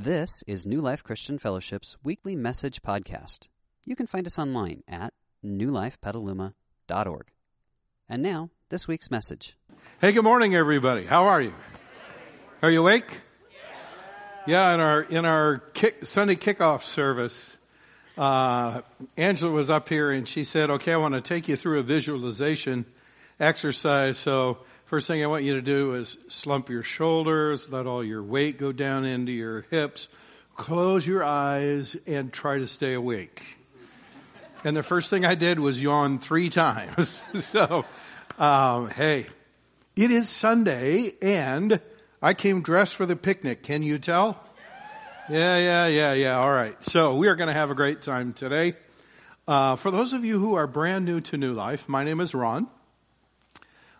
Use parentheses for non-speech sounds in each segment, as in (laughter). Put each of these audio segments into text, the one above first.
This is New Life Christian Fellowship's weekly message podcast. You can find us online at newlifepetaluma.org. And now, this week's message. Hey, good morning, everybody. How are you? Are you awake? Yeah, in our in our kick, Sunday kickoff service, uh, Angela was up here and she said, "Okay, I want to take you through a visualization exercise. So First thing I want you to do is slump your shoulders, let all your weight go down into your hips, close your eyes, and try to stay awake. And the first thing I did was yawn three (laughs) times. (laughs) so, um, hey, it is Sunday, and I came dressed for the picnic. Can you tell? Yeah, yeah, yeah, yeah. All right. So we are going to have a great time today. Uh, for those of you who are brand new to New Life, my name is Ron.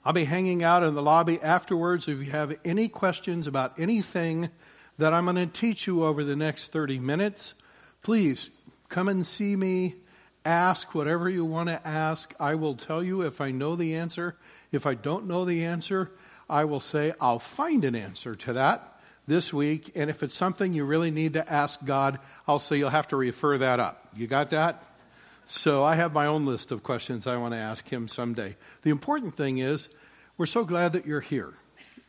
I'll be hanging out in the lobby afterwards. If you have any questions about anything that I'm going to teach you over the next 30 minutes, please come and see me. Ask whatever you want to ask. I will tell you if I know the answer. If I don't know the answer, I will say I'll find an answer to that this week. And if it's something you really need to ask God, I'll say you'll have to refer that up. You got that? So I have my own list of questions I want to ask him someday. The important thing is, we're so glad that you're here.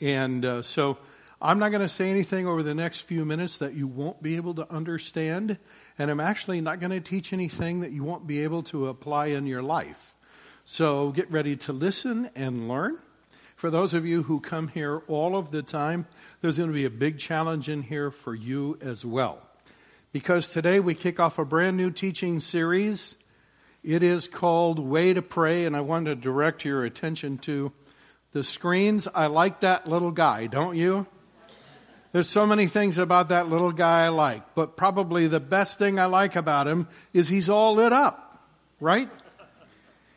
And uh, so I'm not going to say anything over the next few minutes that you won't be able to understand. And I'm actually not going to teach anything that you won't be able to apply in your life. So get ready to listen and learn. For those of you who come here all of the time, there's going to be a big challenge in here for you as well. Because today we kick off a brand new teaching series it is called Way to Pray, and I want to direct your attention to the screens. I like that little guy, don't you? There's so many things about that little guy I like, but probably the best thing I like about him is he's all lit up, right?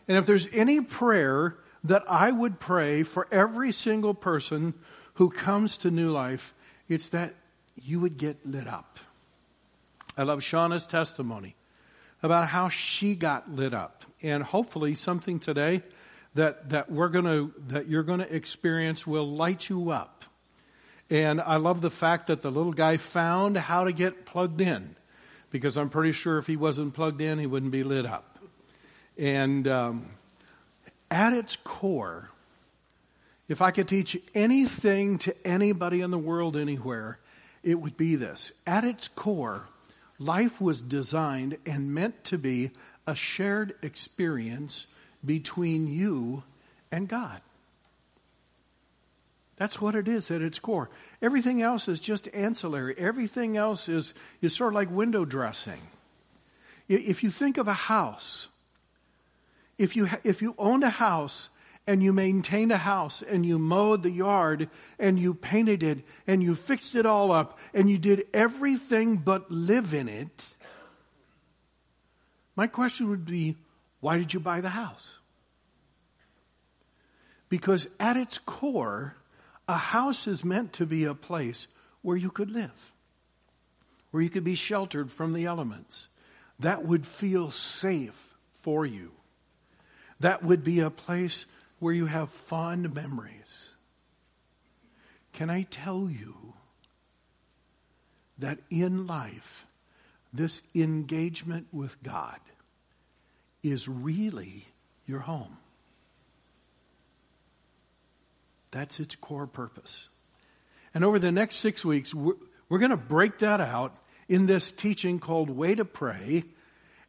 And if there's any prayer that I would pray for every single person who comes to New Life, it's that you would get lit up. I love Shauna's testimony about how she got lit up. And hopefully something today that, that we're gonna, that you're gonna experience will light you up. And I love the fact that the little guy found how to get plugged in. Because I'm pretty sure if he wasn't plugged in, he wouldn't be lit up. And um, at its core, if I could teach anything to anybody in the world anywhere, it would be this. At its core, Life was designed and meant to be a shared experience between you and God. That's what it is at its core. Everything else is just ancillary. Everything else is, is sort of like window dressing. If you think of a house, if you, if you owned a house and you maintained a house and you mowed the yard and you painted it and you fixed it all up and you did everything but live in it, my question would be, why did you buy the house? Because at its core, a house is meant to be a place where you could live, where you could be sheltered from the elements. That would feel safe for you. That would be a place where you have fond memories. Can I tell you that in life, this engagement with God is really your home? That's its core purpose. And over the next six weeks, we're, we're going to break that out in this teaching called Way to Pray.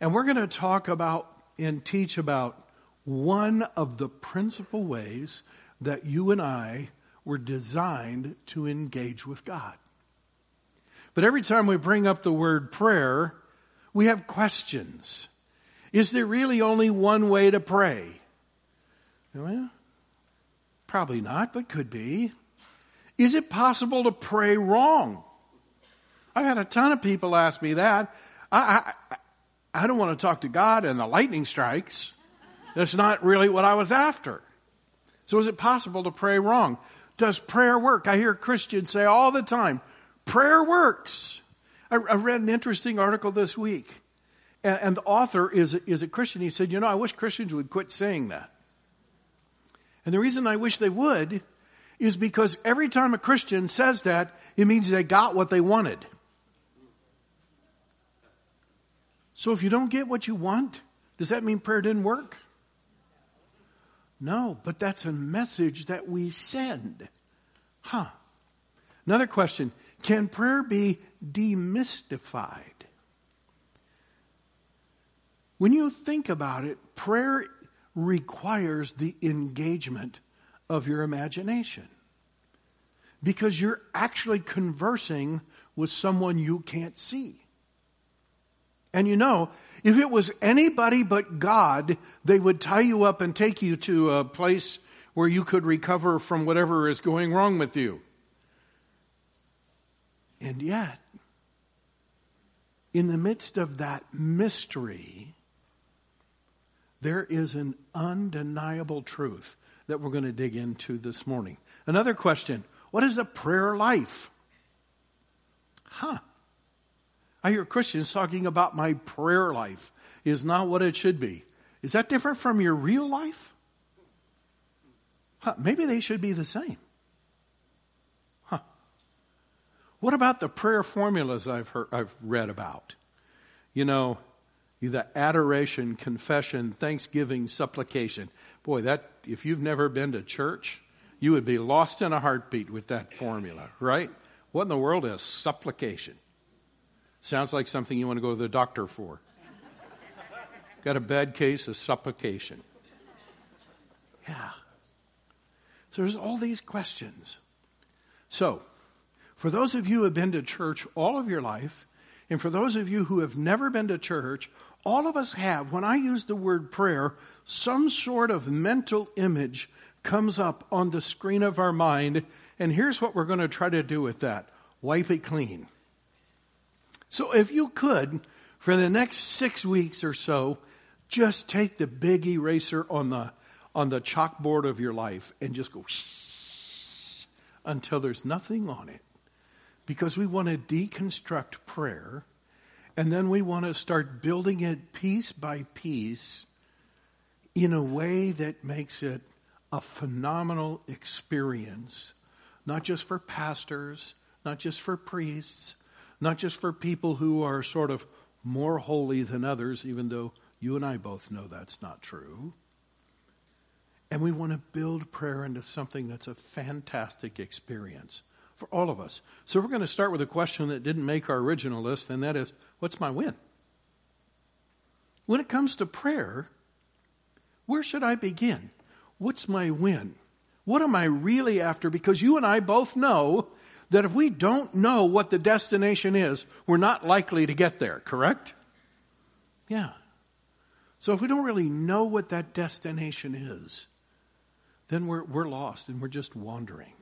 And we're going to talk about and teach about one of the principal ways that you and I were designed to engage with God. But every time we bring up the word prayer, we have questions. Is there really only one way to pray? Well, probably not, but could be. Is it possible to pray wrong? I've had a ton of people ask me that. I, I, I don't want to talk to God and the lightning strikes. That's not really what I was after. So is it possible to pray wrong? Does prayer work? I hear Christians say all the time, prayer works. I, I read an interesting article this week, and, and, the author is, is a Christian. He said, you know, I wish Christians would quit saying that. And the reason I wish they would is because every time a Christian says that, it means they got what they wanted. So if you don't get what you want, does that mean prayer didn't work? No, but that's a message that we send. Huh. Another question Can prayer be demystified? When you think about it, prayer requires the engagement of your imagination because you're actually conversing with someone you can't see. And you know, if it was anybody but God, they would tie you up and take you to a place where you could recover from whatever is going wrong with you. And yet, in the midst of that mystery, there is an undeniable truth that we're going to dig into this morning. Another question What is a prayer life? Huh. I hear Christians talking about my prayer life is not what it should be. Is that different from your real life? Huh, maybe they should be the same. Huh. What about the prayer formulas I've heard, I've read about? You know, the adoration, confession, thanksgiving, supplication. Boy, that if you've never been to church, you would be lost in a heartbeat with that formula, right? What in the world is supplication? Sounds like something you want to go to the doctor for. Got a bad case of supplication. Yeah. So there's all these questions. So, for those of you who have been to church all of your life, and for those of you who have never been to church, all of us have, when I use the word prayer, some sort of mental image comes up on the screen of our mind, and here's what we're going to try to do with that wipe it clean. So if you could, for the next six weeks or so, just take the big eraser on the on the chalkboard of your life and just go shh, (laughs) until there's nothing on it. Because we want to deconstruct prayer and then we want to start building it piece by piece in a way that makes it a phenomenal experience, not just for pastors, not just for priests, not just for people who are sort of more holy than others, even though you and I both know that's not true. And we want to build prayer into something that's a fantastic experience for all of us. So we're going to start with a question that didn't make our original list, and that is what's my win? When it comes to prayer, where should I begin? What's my win? What am I really after? Because you and I both know that if we don't know what the destination is, we're not likely to get there, correct? Yeah. So if we don't really know what that destination is, then we're, we're lost and we're just wandering.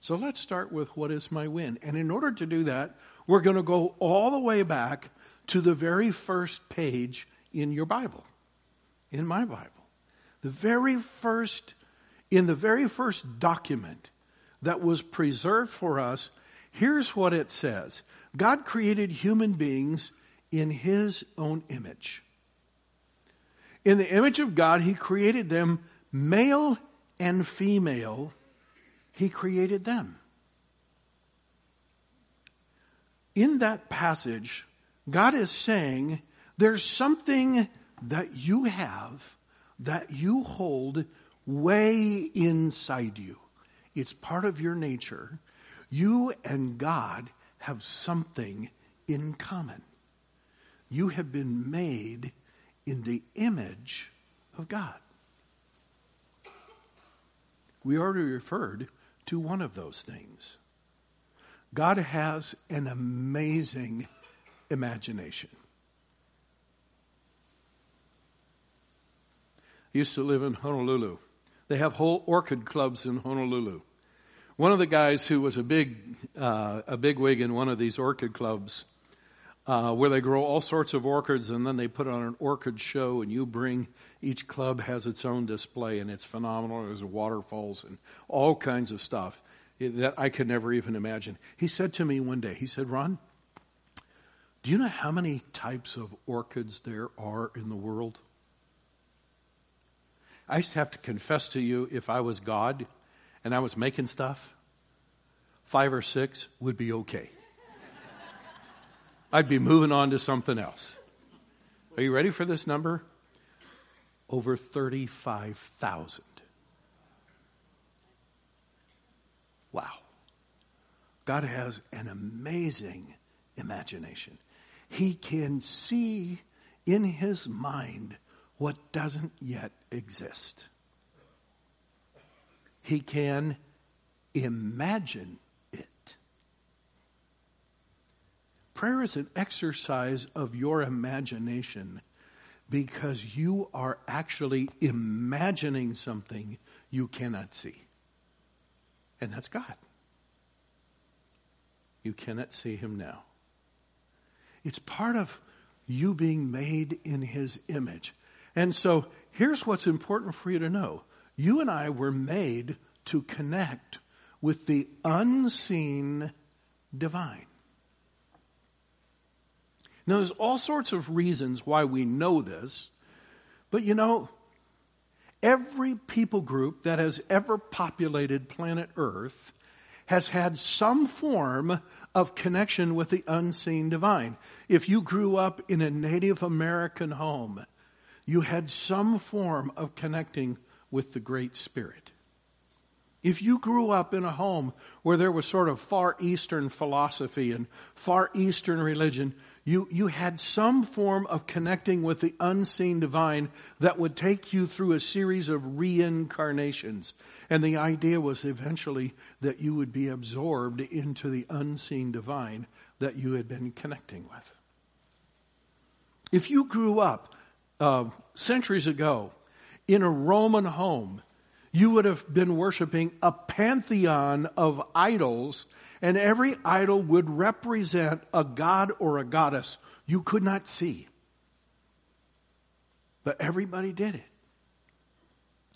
So let's start with what is my win. And in order to do that, we're going to go all the way back to the very first page in your Bible, in my Bible. The very first, in the very first document that was preserved for us, here's what it says God created human beings in his own image. In the image of God, he created them male and female. He created them. In that passage, God is saying there's something that you have that you hold way inside you. It's part of your nature. You and God have something in common. You have been made in the image of God. We already referred to one of those things. God has an amazing imagination. I used to live in Honolulu. They have whole orchid clubs in Honolulu. One of the guys who was a big uh, a big wig in one of these orchid clubs, uh, where they grow all sorts of orchids, and then they put on an orchid show, and you bring each club has its own display, and it's phenomenal. There's waterfalls and all kinds of stuff that I could never even imagine. He said to me one day, he said, "Ron, do you know how many types of orchids there are in the world?" I used to have to confess to you if I was God and I was making stuff, five or six would be okay. I'd be moving on to something else. Are you ready for this number? Over 35,000. Wow. God has an amazing imagination. He can see in his mind what doesn't yet exist. He can imagine it. Prayer is an exercise of your imagination because you are actually imagining something you cannot see. And that's God. You cannot see him now. It's part of you being made in his image. And so here's what's important for you to know. You and I were made to connect with the unseen divine. Now, there's all sorts of reasons why we know this, but you know, every people group that has ever populated planet Earth has had some form of connection with the unseen divine. If you grew up in a Native American home, you had some form of connecting with the Great Spirit. If you grew up in a home where there was sort of Far Eastern philosophy and Far Eastern religion, you, you had some form of connecting with the unseen divine that would take you through a series of reincarnations. And the idea was eventually that you would be absorbed into the unseen divine that you had been connecting with. If you grew up uh, centuries ago in a Roman home, you would have been worshiping a pantheon of idols, and every idol would represent a god or a goddess you could not see. But everybody did it.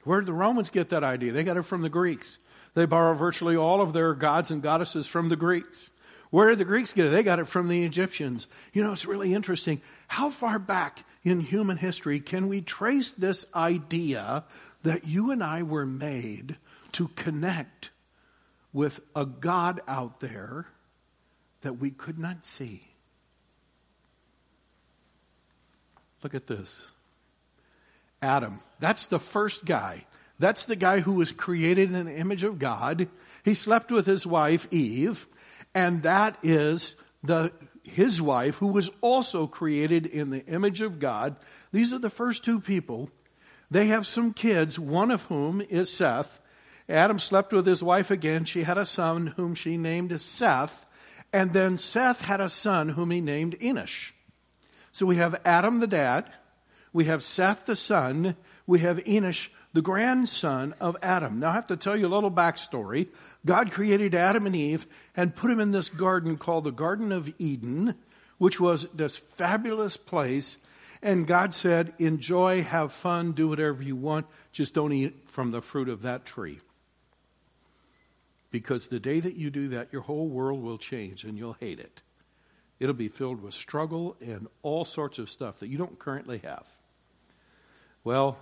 Where did the Romans get that idea? They got it from the Greeks. They borrow virtually all of their gods and goddesses from the Greeks. Where did the Greeks get it? They got it from the Egyptians. You know, it's really interesting. How far back in human history can we trace this idea that you and I were made to connect with a God out there that we could not see? Look at this. Adam. That's the first guy. That's the guy who was created in the image of God. He slept with his wife, Eve, and that is the, his wife who was also created in the image of God. These are the first two people. They have some kids, one of whom is Seth. Adam slept with his wife again. She had a son whom she named Seth. And then Seth had a son whom he named Enosh. So we have Adam the dad, we have Seth the son, we have Enosh the grandson of Adam. Now I have to tell you a little backstory. God created Adam and Eve and put them in this garden called the Garden of Eden, which was this fabulous place. And God said, enjoy, have fun, do whatever you want, just don't eat from the fruit of that tree. Because the day that you do that, your whole world will change and you'll hate it. It'll be filled with struggle and all sorts of stuff that you don't currently have. Well,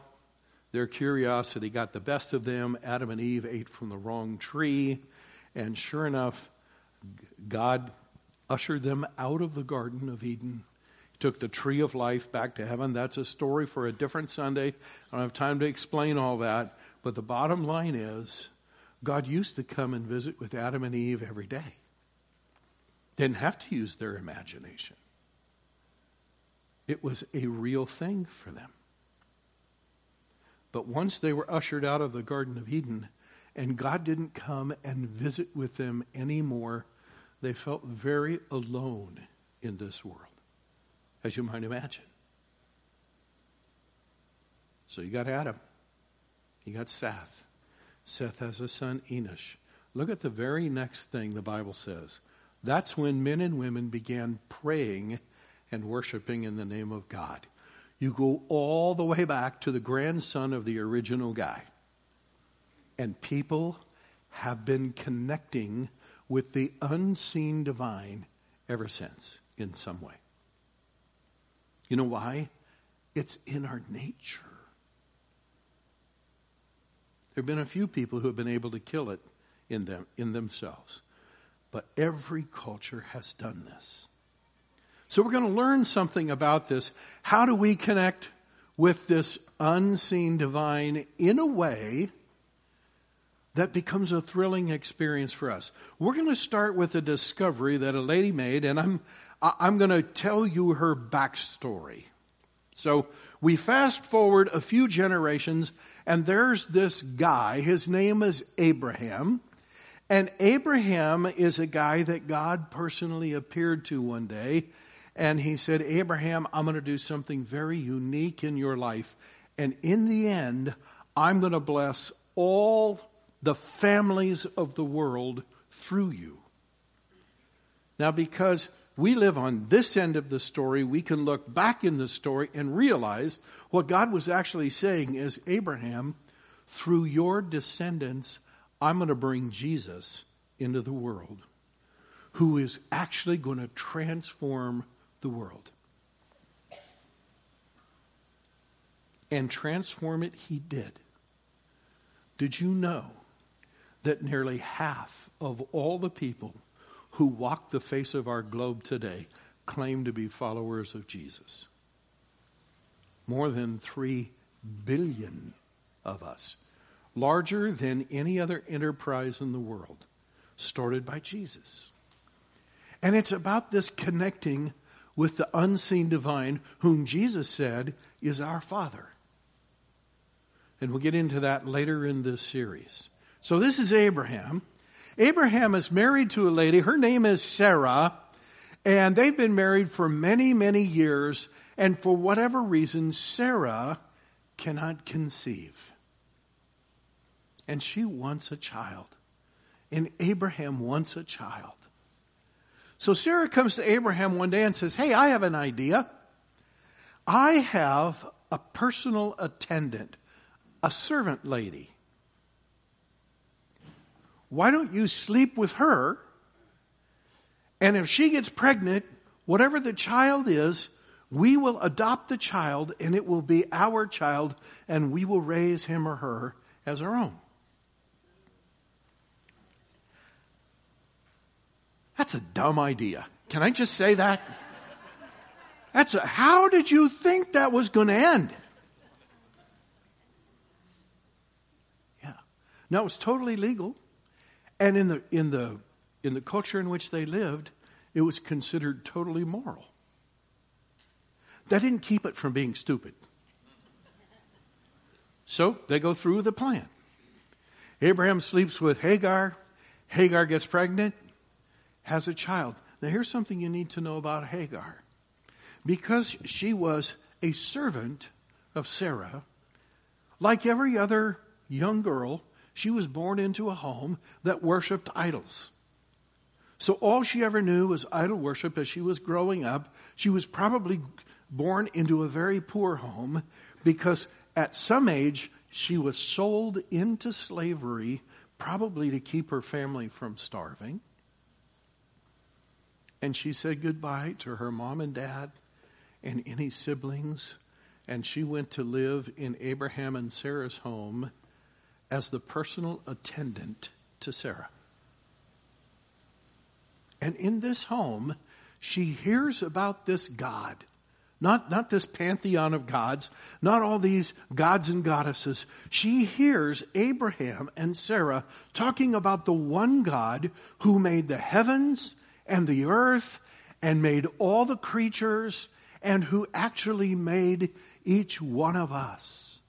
their curiosity got the best of them. Adam and Eve ate from the wrong tree. And sure enough, God ushered them out of the Garden of Eden. He took the tree of life back to heaven. That's a story for a different Sunday. I don't have time to explain all that. But the bottom line is God used to come and visit with Adam and Eve every day. Didn't have to use their imagination. It was a real thing for them. But once they were ushered out of the Garden of Eden and God didn't come and visit with them anymore, they felt very alone in this world, as you might imagine. So you got Adam, you got Seth. Seth has a son, Enosh. Look at the very next thing the Bible says. That's when men and women began praying and worshiping in the name of God. You go all the way back to the grandson of the original guy. And people have been connecting with the unseen divine ever since in some way. You know why? It's in our nature. There have been a few people who have been able to kill it in them in themselves. But every culture has done this. So we're going to learn something about this. How do we connect with this unseen divine in a way that becomes a thrilling experience for us? We're going to start with a discovery that a lady made, and I'm, I'm going to tell you her backstory. So we fast forward a few generations, and there's this guy. His name is Abraham. And Abraham is a guy that God personally appeared to one day and he said, Abraham, I'm going to do something very unique in your life. And in the end, I'm going to bless all the families of the world through you. Now, because we live on this end of the story, we can look back in the story and realize what God was actually saying is Abraham, through your descendants, I'm going to bring Jesus into the world, who is actually going to transform the world. And transform it he did. Did you know that nearly half of all the people who walk the face of our globe today claim to be followers of Jesus? More than 3 billion of us. Larger than any other enterprise in the world, started by Jesus. And it's about this connecting with the unseen divine, whom Jesus said is our Father. And we'll get into that later in this series. So this is Abraham. Abraham is married to a lady. Her name is Sarah. And they've been married for many, many years. And for whatever reason, Sarah cannot conceive. And she wants a child. And Abraham wants a child. So Sarah comes to Abraham one day and says, Hey, I have an idea. I have a personal attendant, a servant lady. Why don't you sleep with her? And if she gets pregnant, whatever the child is, we will adopt the child and it will be our child and we will raise him or her as our own. That's a dumb idea. Can I just say that? That's a, how did you think that was going to end? Yeah. No, it was totally legal. And in the, in the, in the culture in which they lived, it was considered totally moral. That didn't keep it from being stupid. So they go through the plan. Abraham sleeps with Hagar. Hagar gets pregnant has a child. Now, here's something you need to know about Hagar. Because she was a servant of Sarah, like every other young girl, she was born into a home that worshiped idols. So all she ever knew was idol worship as she was growing up. She was probably born into a very poor home because at some age she was sold into slavery, probably to keep her family from starving. And she said goodbye to her mom and dad and any siblings. And she went to live in Abraham and Sarah's home as the personal attendant to Sarah. And in this home, she hears about this God. Not, not this pantheon of gods, not all these gods and goddesses. She hears Abraham and Sarah talking about the one God who made the heavens and the earth and made all the creatures and who actually made each one of us.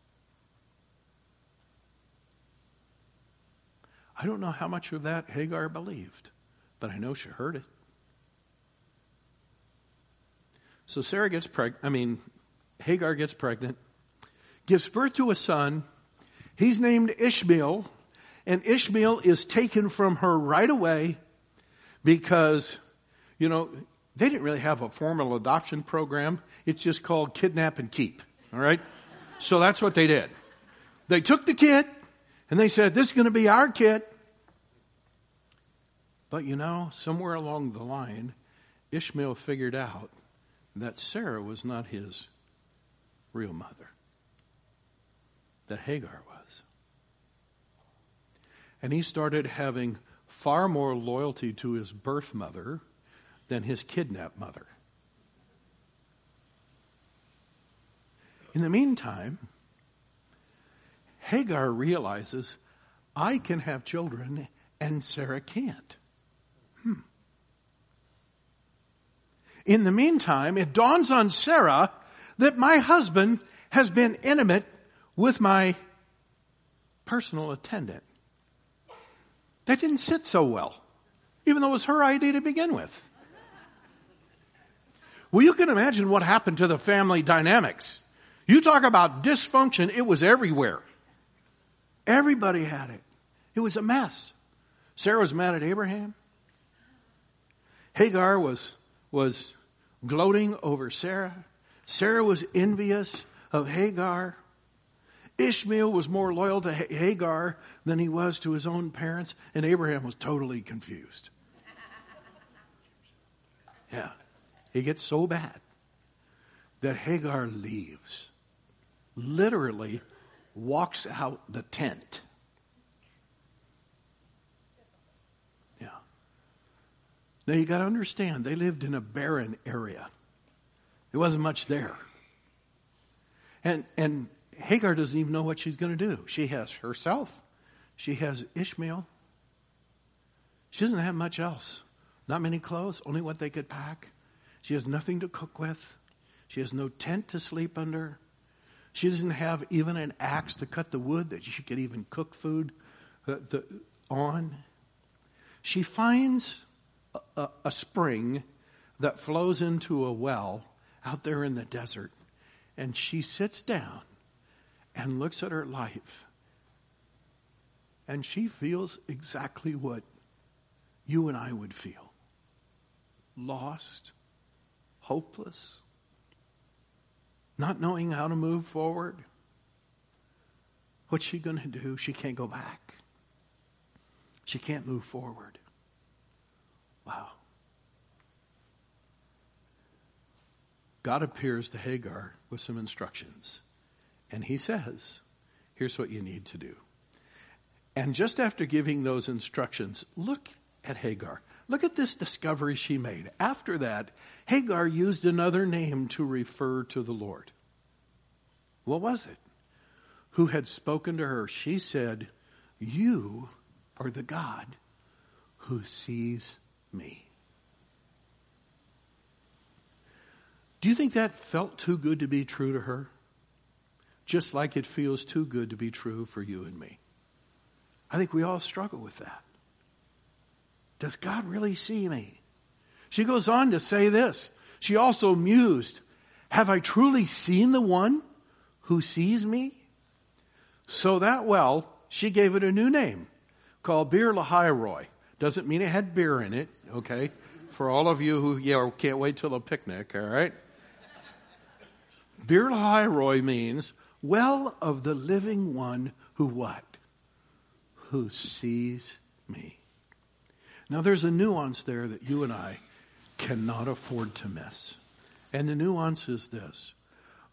I don't know how much of that Hagar believed, but I know she heard it. So Sarah gets pregnant, I mean, Hagar gets pregnant, gives birth to a son. He's named Ishmael, and Ishmael is taken from her right away because, you know, they didn't really have a formal adoption program. It's just called kidnap and keep. All right? So that's what they did. They took the kid and they said, this is going to be our kid. But you know, somewhere along the line, Ishmael figured out that Sarah was not his real mother, that Hagar was. And he started having far more loyalty to his birth mother than his kidnapped mother. In the meantime, Hagar realizes I can have children and Sarah can't. Hmm. In the meantime, it dawns on Sarah that my husband has been intimate with my personal attendant. That didn't sit so well, even though it was her idea to begin with. Well, you can imagine what happened to the family dynamics. You talk about dysfunction, it was everywhere. Everybody had it. It was a mess. Sarah was mad at Abraham. Hagar was, was gloating over Sarah. Sarah was envious of Hagar. Ishmael was more loyal to Hagar than he was to his own parents, and Abraham was totally confused. (laughs) Yeah. It gets so bad that Hagar leaves, literally walks out the tent. Yeah. Now you got to understand, they lived in a barren area. There wasn't much there. And, and Hagar doesn't even know what she's going to do. She has herself, she has Ishmael. She doesn't have much else. Not many clothes, only what they could pack. She has nothing to cook with. She has no tent to sleep under. She doesn't have even an axe to cut the wood that she could even cook food uh, on. She finds a, a, a spring that flows into a well out there in the desert, and she sits down and looks at her life, and she feels exactly what you and I would feel lost, hopeless, not knowing how to move forward. What's she going to do? She can't go back. She can't move forward. Wow. God appears to Hagar with some instructions. And he says, here's what you need to do. And just after giving those instructions, look at Hagar. Look at this discovery she made. After that, Hagar used another name to refer to the Lord. What was it? Who had spoken to her? She said, You are the God who sees me. Do you think that felt too good to be true to her? Just like it feels too good to be true for you and me. I think we all struggle with that. Does God really see me? She goes on to say this. She also mused, Have I truly seen the one who sees me? So that well, she gave it a new name called Beer Lahai Doesn't mean it had beer in it, okay? For all of you who yeah, can't wait till a picnic, all right? Beer Lahai means well of the living one who what? Who sees me. Now there's a nuance there that you and I cannot afford to miss. And the nuance is this.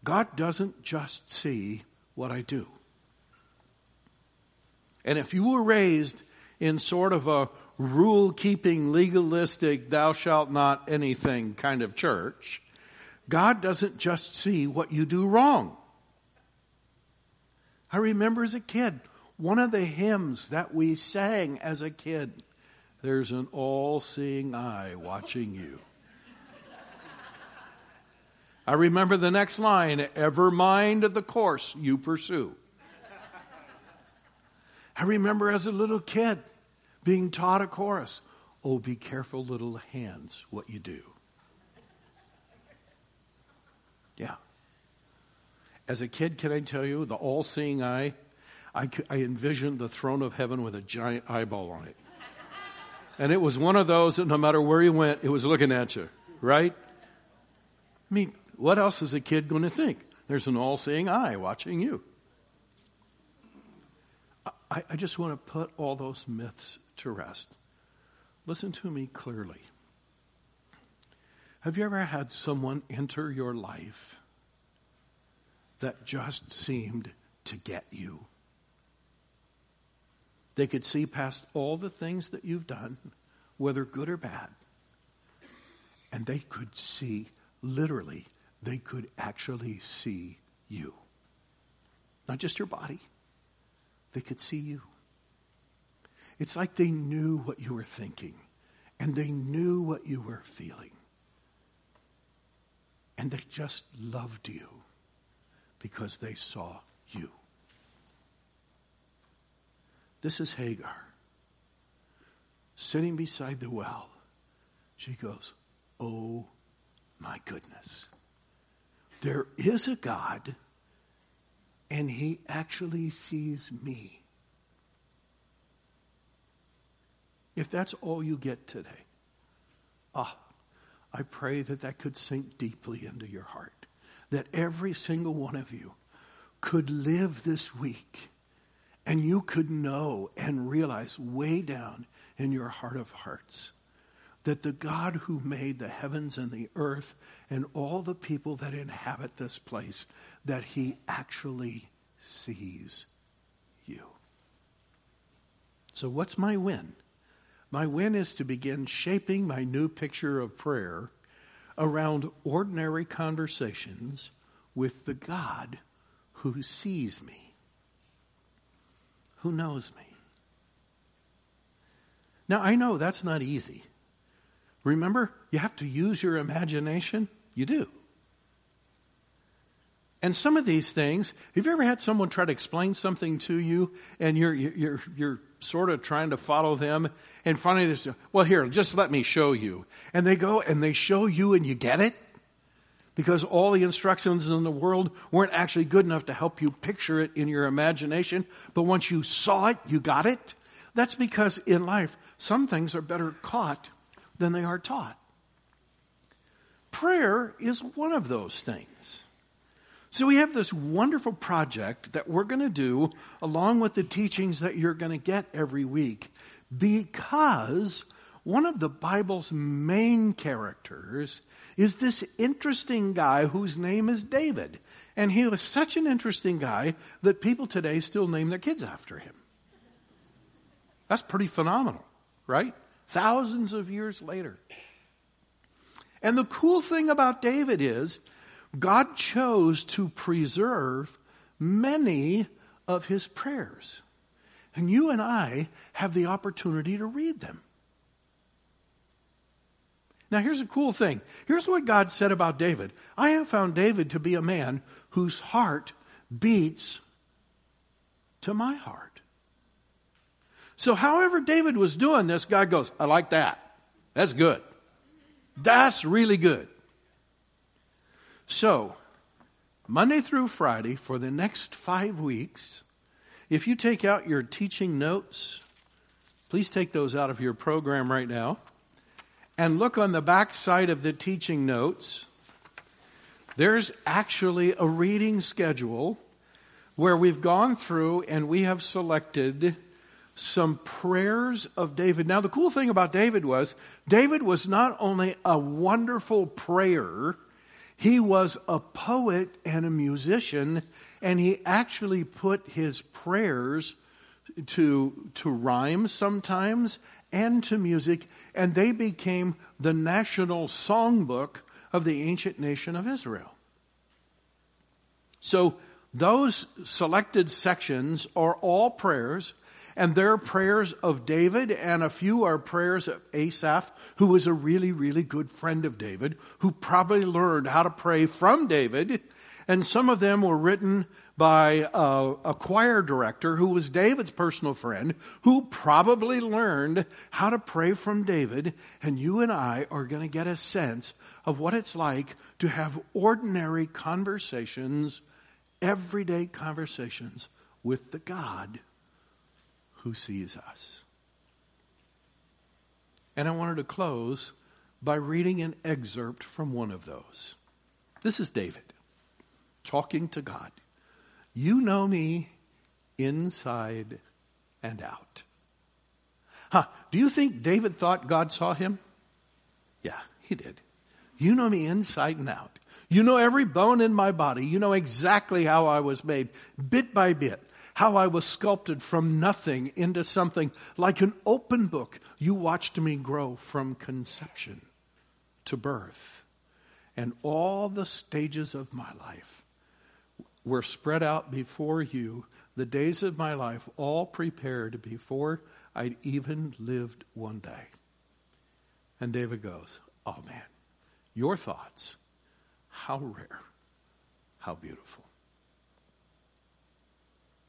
God doesn't just see what I do. And if you were raised in sort of a rule keeping, legalistic, thou shalt not anything kind of church, God doesn't just see what you do wrong. I remember as a kid, one of the hymns that we sang as a kid, there's an all seeing eye watching you. I remember the next line, ever mind the course you pursue. I remember as a little kid being taught a chorus, oh, be careful, little hands, what you do. Yeah. As a kid, can I tell you, the all seeing eye, I, I envisioned the throne of heaven with a giant eyeball on it. And it was one of those that no matter where you went, it was looking at you, right? I mean, what else is a kid going to think? There's an all seeing eye watching you. I, I just want to put all those myths to rest. Listen to me clearly. Have you ever had someone enter your life that just seemed to get you. They could see past all the things that you've done, whether good or bad. And they could see, literally, they could actually see you. Not just your body, they could see you. It's like they knew what you were thinking and they knew what you were feeling. And they just loved you because they saw you. This is Hagar sitting beside the well. She goes, Oh my goodness. There is a God, and He actually sees me. If that's all you get today, ah, I pray that that could sink deeply into your heart. That every single one of you could live this week and you could know and realize way down in your heart of hearts that the God who made the heavens and the earth and all the people that inhabit this place, that he actually sees you. So, what's my win? My win is to begin shaping my new picture of prayer around ordinary conversations with the God who sees me, who knows me. Now, I know that's not easy. Remember, you have to use your imagination. You do. And some of these things, have you ever had someone try to explain something to you and you're, you're, you're sort of trying to follow them and finally they say, well here, just let me show you. And they go and they show you and you get it? Because all the instructions in the world weren't actually good enough to help you picture it in your imagination. But once you saw it, you got it. That's because in life, some things are better caught than they are taught. Prayer is one of those things. So we have this wonderful project that we're going to do along with the teachings that you're going to get every week because one of the Bible's main characters is this interesting guy whose name is David. And he was such an interesting guy that people today still name their kids after him. That's pretty phenomenal, right? Thousands of years later. And the cool thing about David is God chose to preserve many of his prayers. And you and I have the opportunity to read them. Now, here's a cool thing. Here's what God said about David I have found David to be a man whose heart beats to my heart. So, however, David was doing this, God goes, I like that. That's good. That's really good. So, Monday through Friday for the next five weeks, if you take out your teaching notes, please take those out of your program right now and look on the back side of the teaching notes. There's actually a reading schedule where we've gone through and we have selected some prayers of David. Now, the cool thing about David was David was not only a wonderful prayer, he was a poet and a musician, and he actually put his prayers to, to rhyme sometimes and to music, and they became the national songbook of the ancient nation of Israel. So, those selected sections are all prayers and there are prayers of David, and a few are prayers of Asaph, who was a really, really good friend of David, who probably learned how to pray from David. And some of them were written by a, a choir director who was David's personal friend, who probably learned how to pray from David. And you and I are going to get a sense of what it's like to have ordinary conversations, everyday conversations with the God who sees us. And I wanted to close by reading an excerpt from one of those. This is David talking to God. You know me inside and out. Huh, do you think David thought God saw him? Yeah, he did. You know me inside and out. You know every bone in my body. You know exactly how I was made, bit by bit how I was sculpted from nothing into something like an open book. You watched me grow from conception to birth and all the stages of my life. were spread out before you, the days of my life all prepared before I'd even lived one day. And David goes, Oh man, your thoughts, how rare, how beautiful.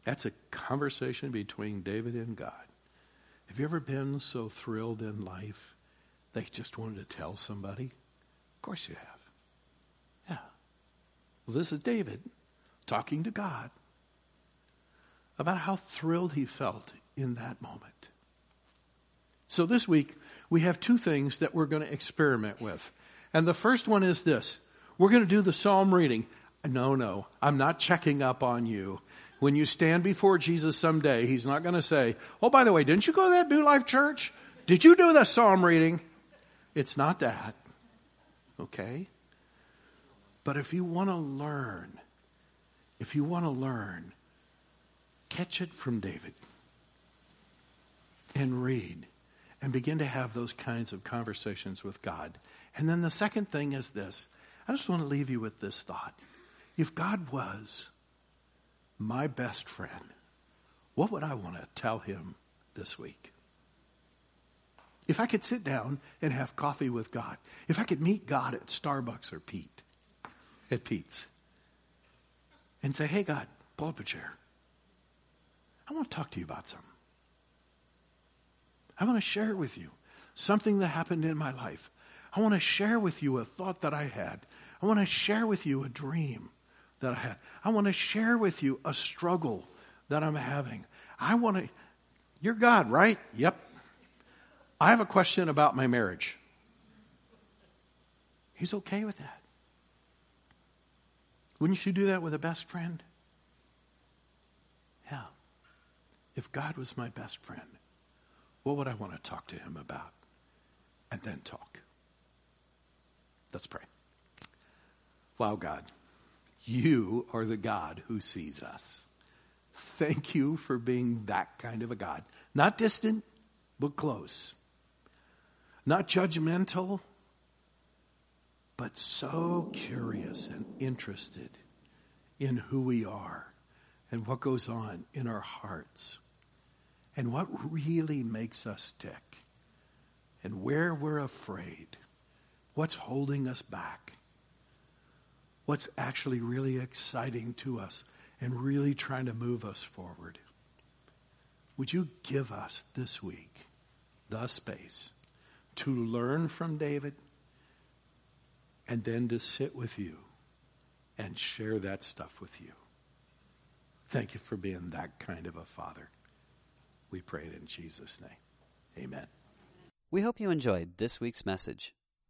That's a conversation between David and God. Have you ever been so thrilled in life that you just wanted to tell somebody? Of course you have. Yeah. Well, this is David talking to God about how thrilled he felt in that moment. So this week, we have two things that we're going to experiment with. And the first one is this we're going to do the psalm reading. No, no, I'm not checking up on you. When you stand before Jesus someday, he's not going to say, Oh, by the way, didn't you go to that New Life Church? Did you do the psalm reading? It's not that. Okay? But if you want to learn, if you want to learn, catch it from David and read and begin to have those kinds of conversations with God. And then the second thing is this I just want to leave you with this thought. If God was my best friend, what would I want to tell him this week? If I could sit down and have coffee with God, if I could meet God at Starbucks or Peet, at Peet's, and say, hey, God, pull up a chair. I want to talk to you about something. I want to share with you something that happened in my life. I want to share with you a thought that I had. I want to share with you a dream that I had. I want to share with you a struggle that I'm having. I want to, you're God, right? Yep. I have a question about my marriage. He's okay with that. Wouldn't you do that with a best friend? Yeah. If God was my best friend, what would I want to talk to him about? And then talk. Let's pray. Wow, God, you are the God who sees us. Thank you for being that kind of a God. Not distant, but close. Not judgmental, but so curious and interested in who we are and what goes on in our hearts and what really makes us tick and where we're afraid, what's holding us back, what's actually really exciting to us and really trying to move us forward. Would you give us this week the space to learn from David and then to sit with you and share that stuff with you? Thank you for being that kind of a father. We pray it in Jesus' name. Amen. We hope you enjoyed this week's message.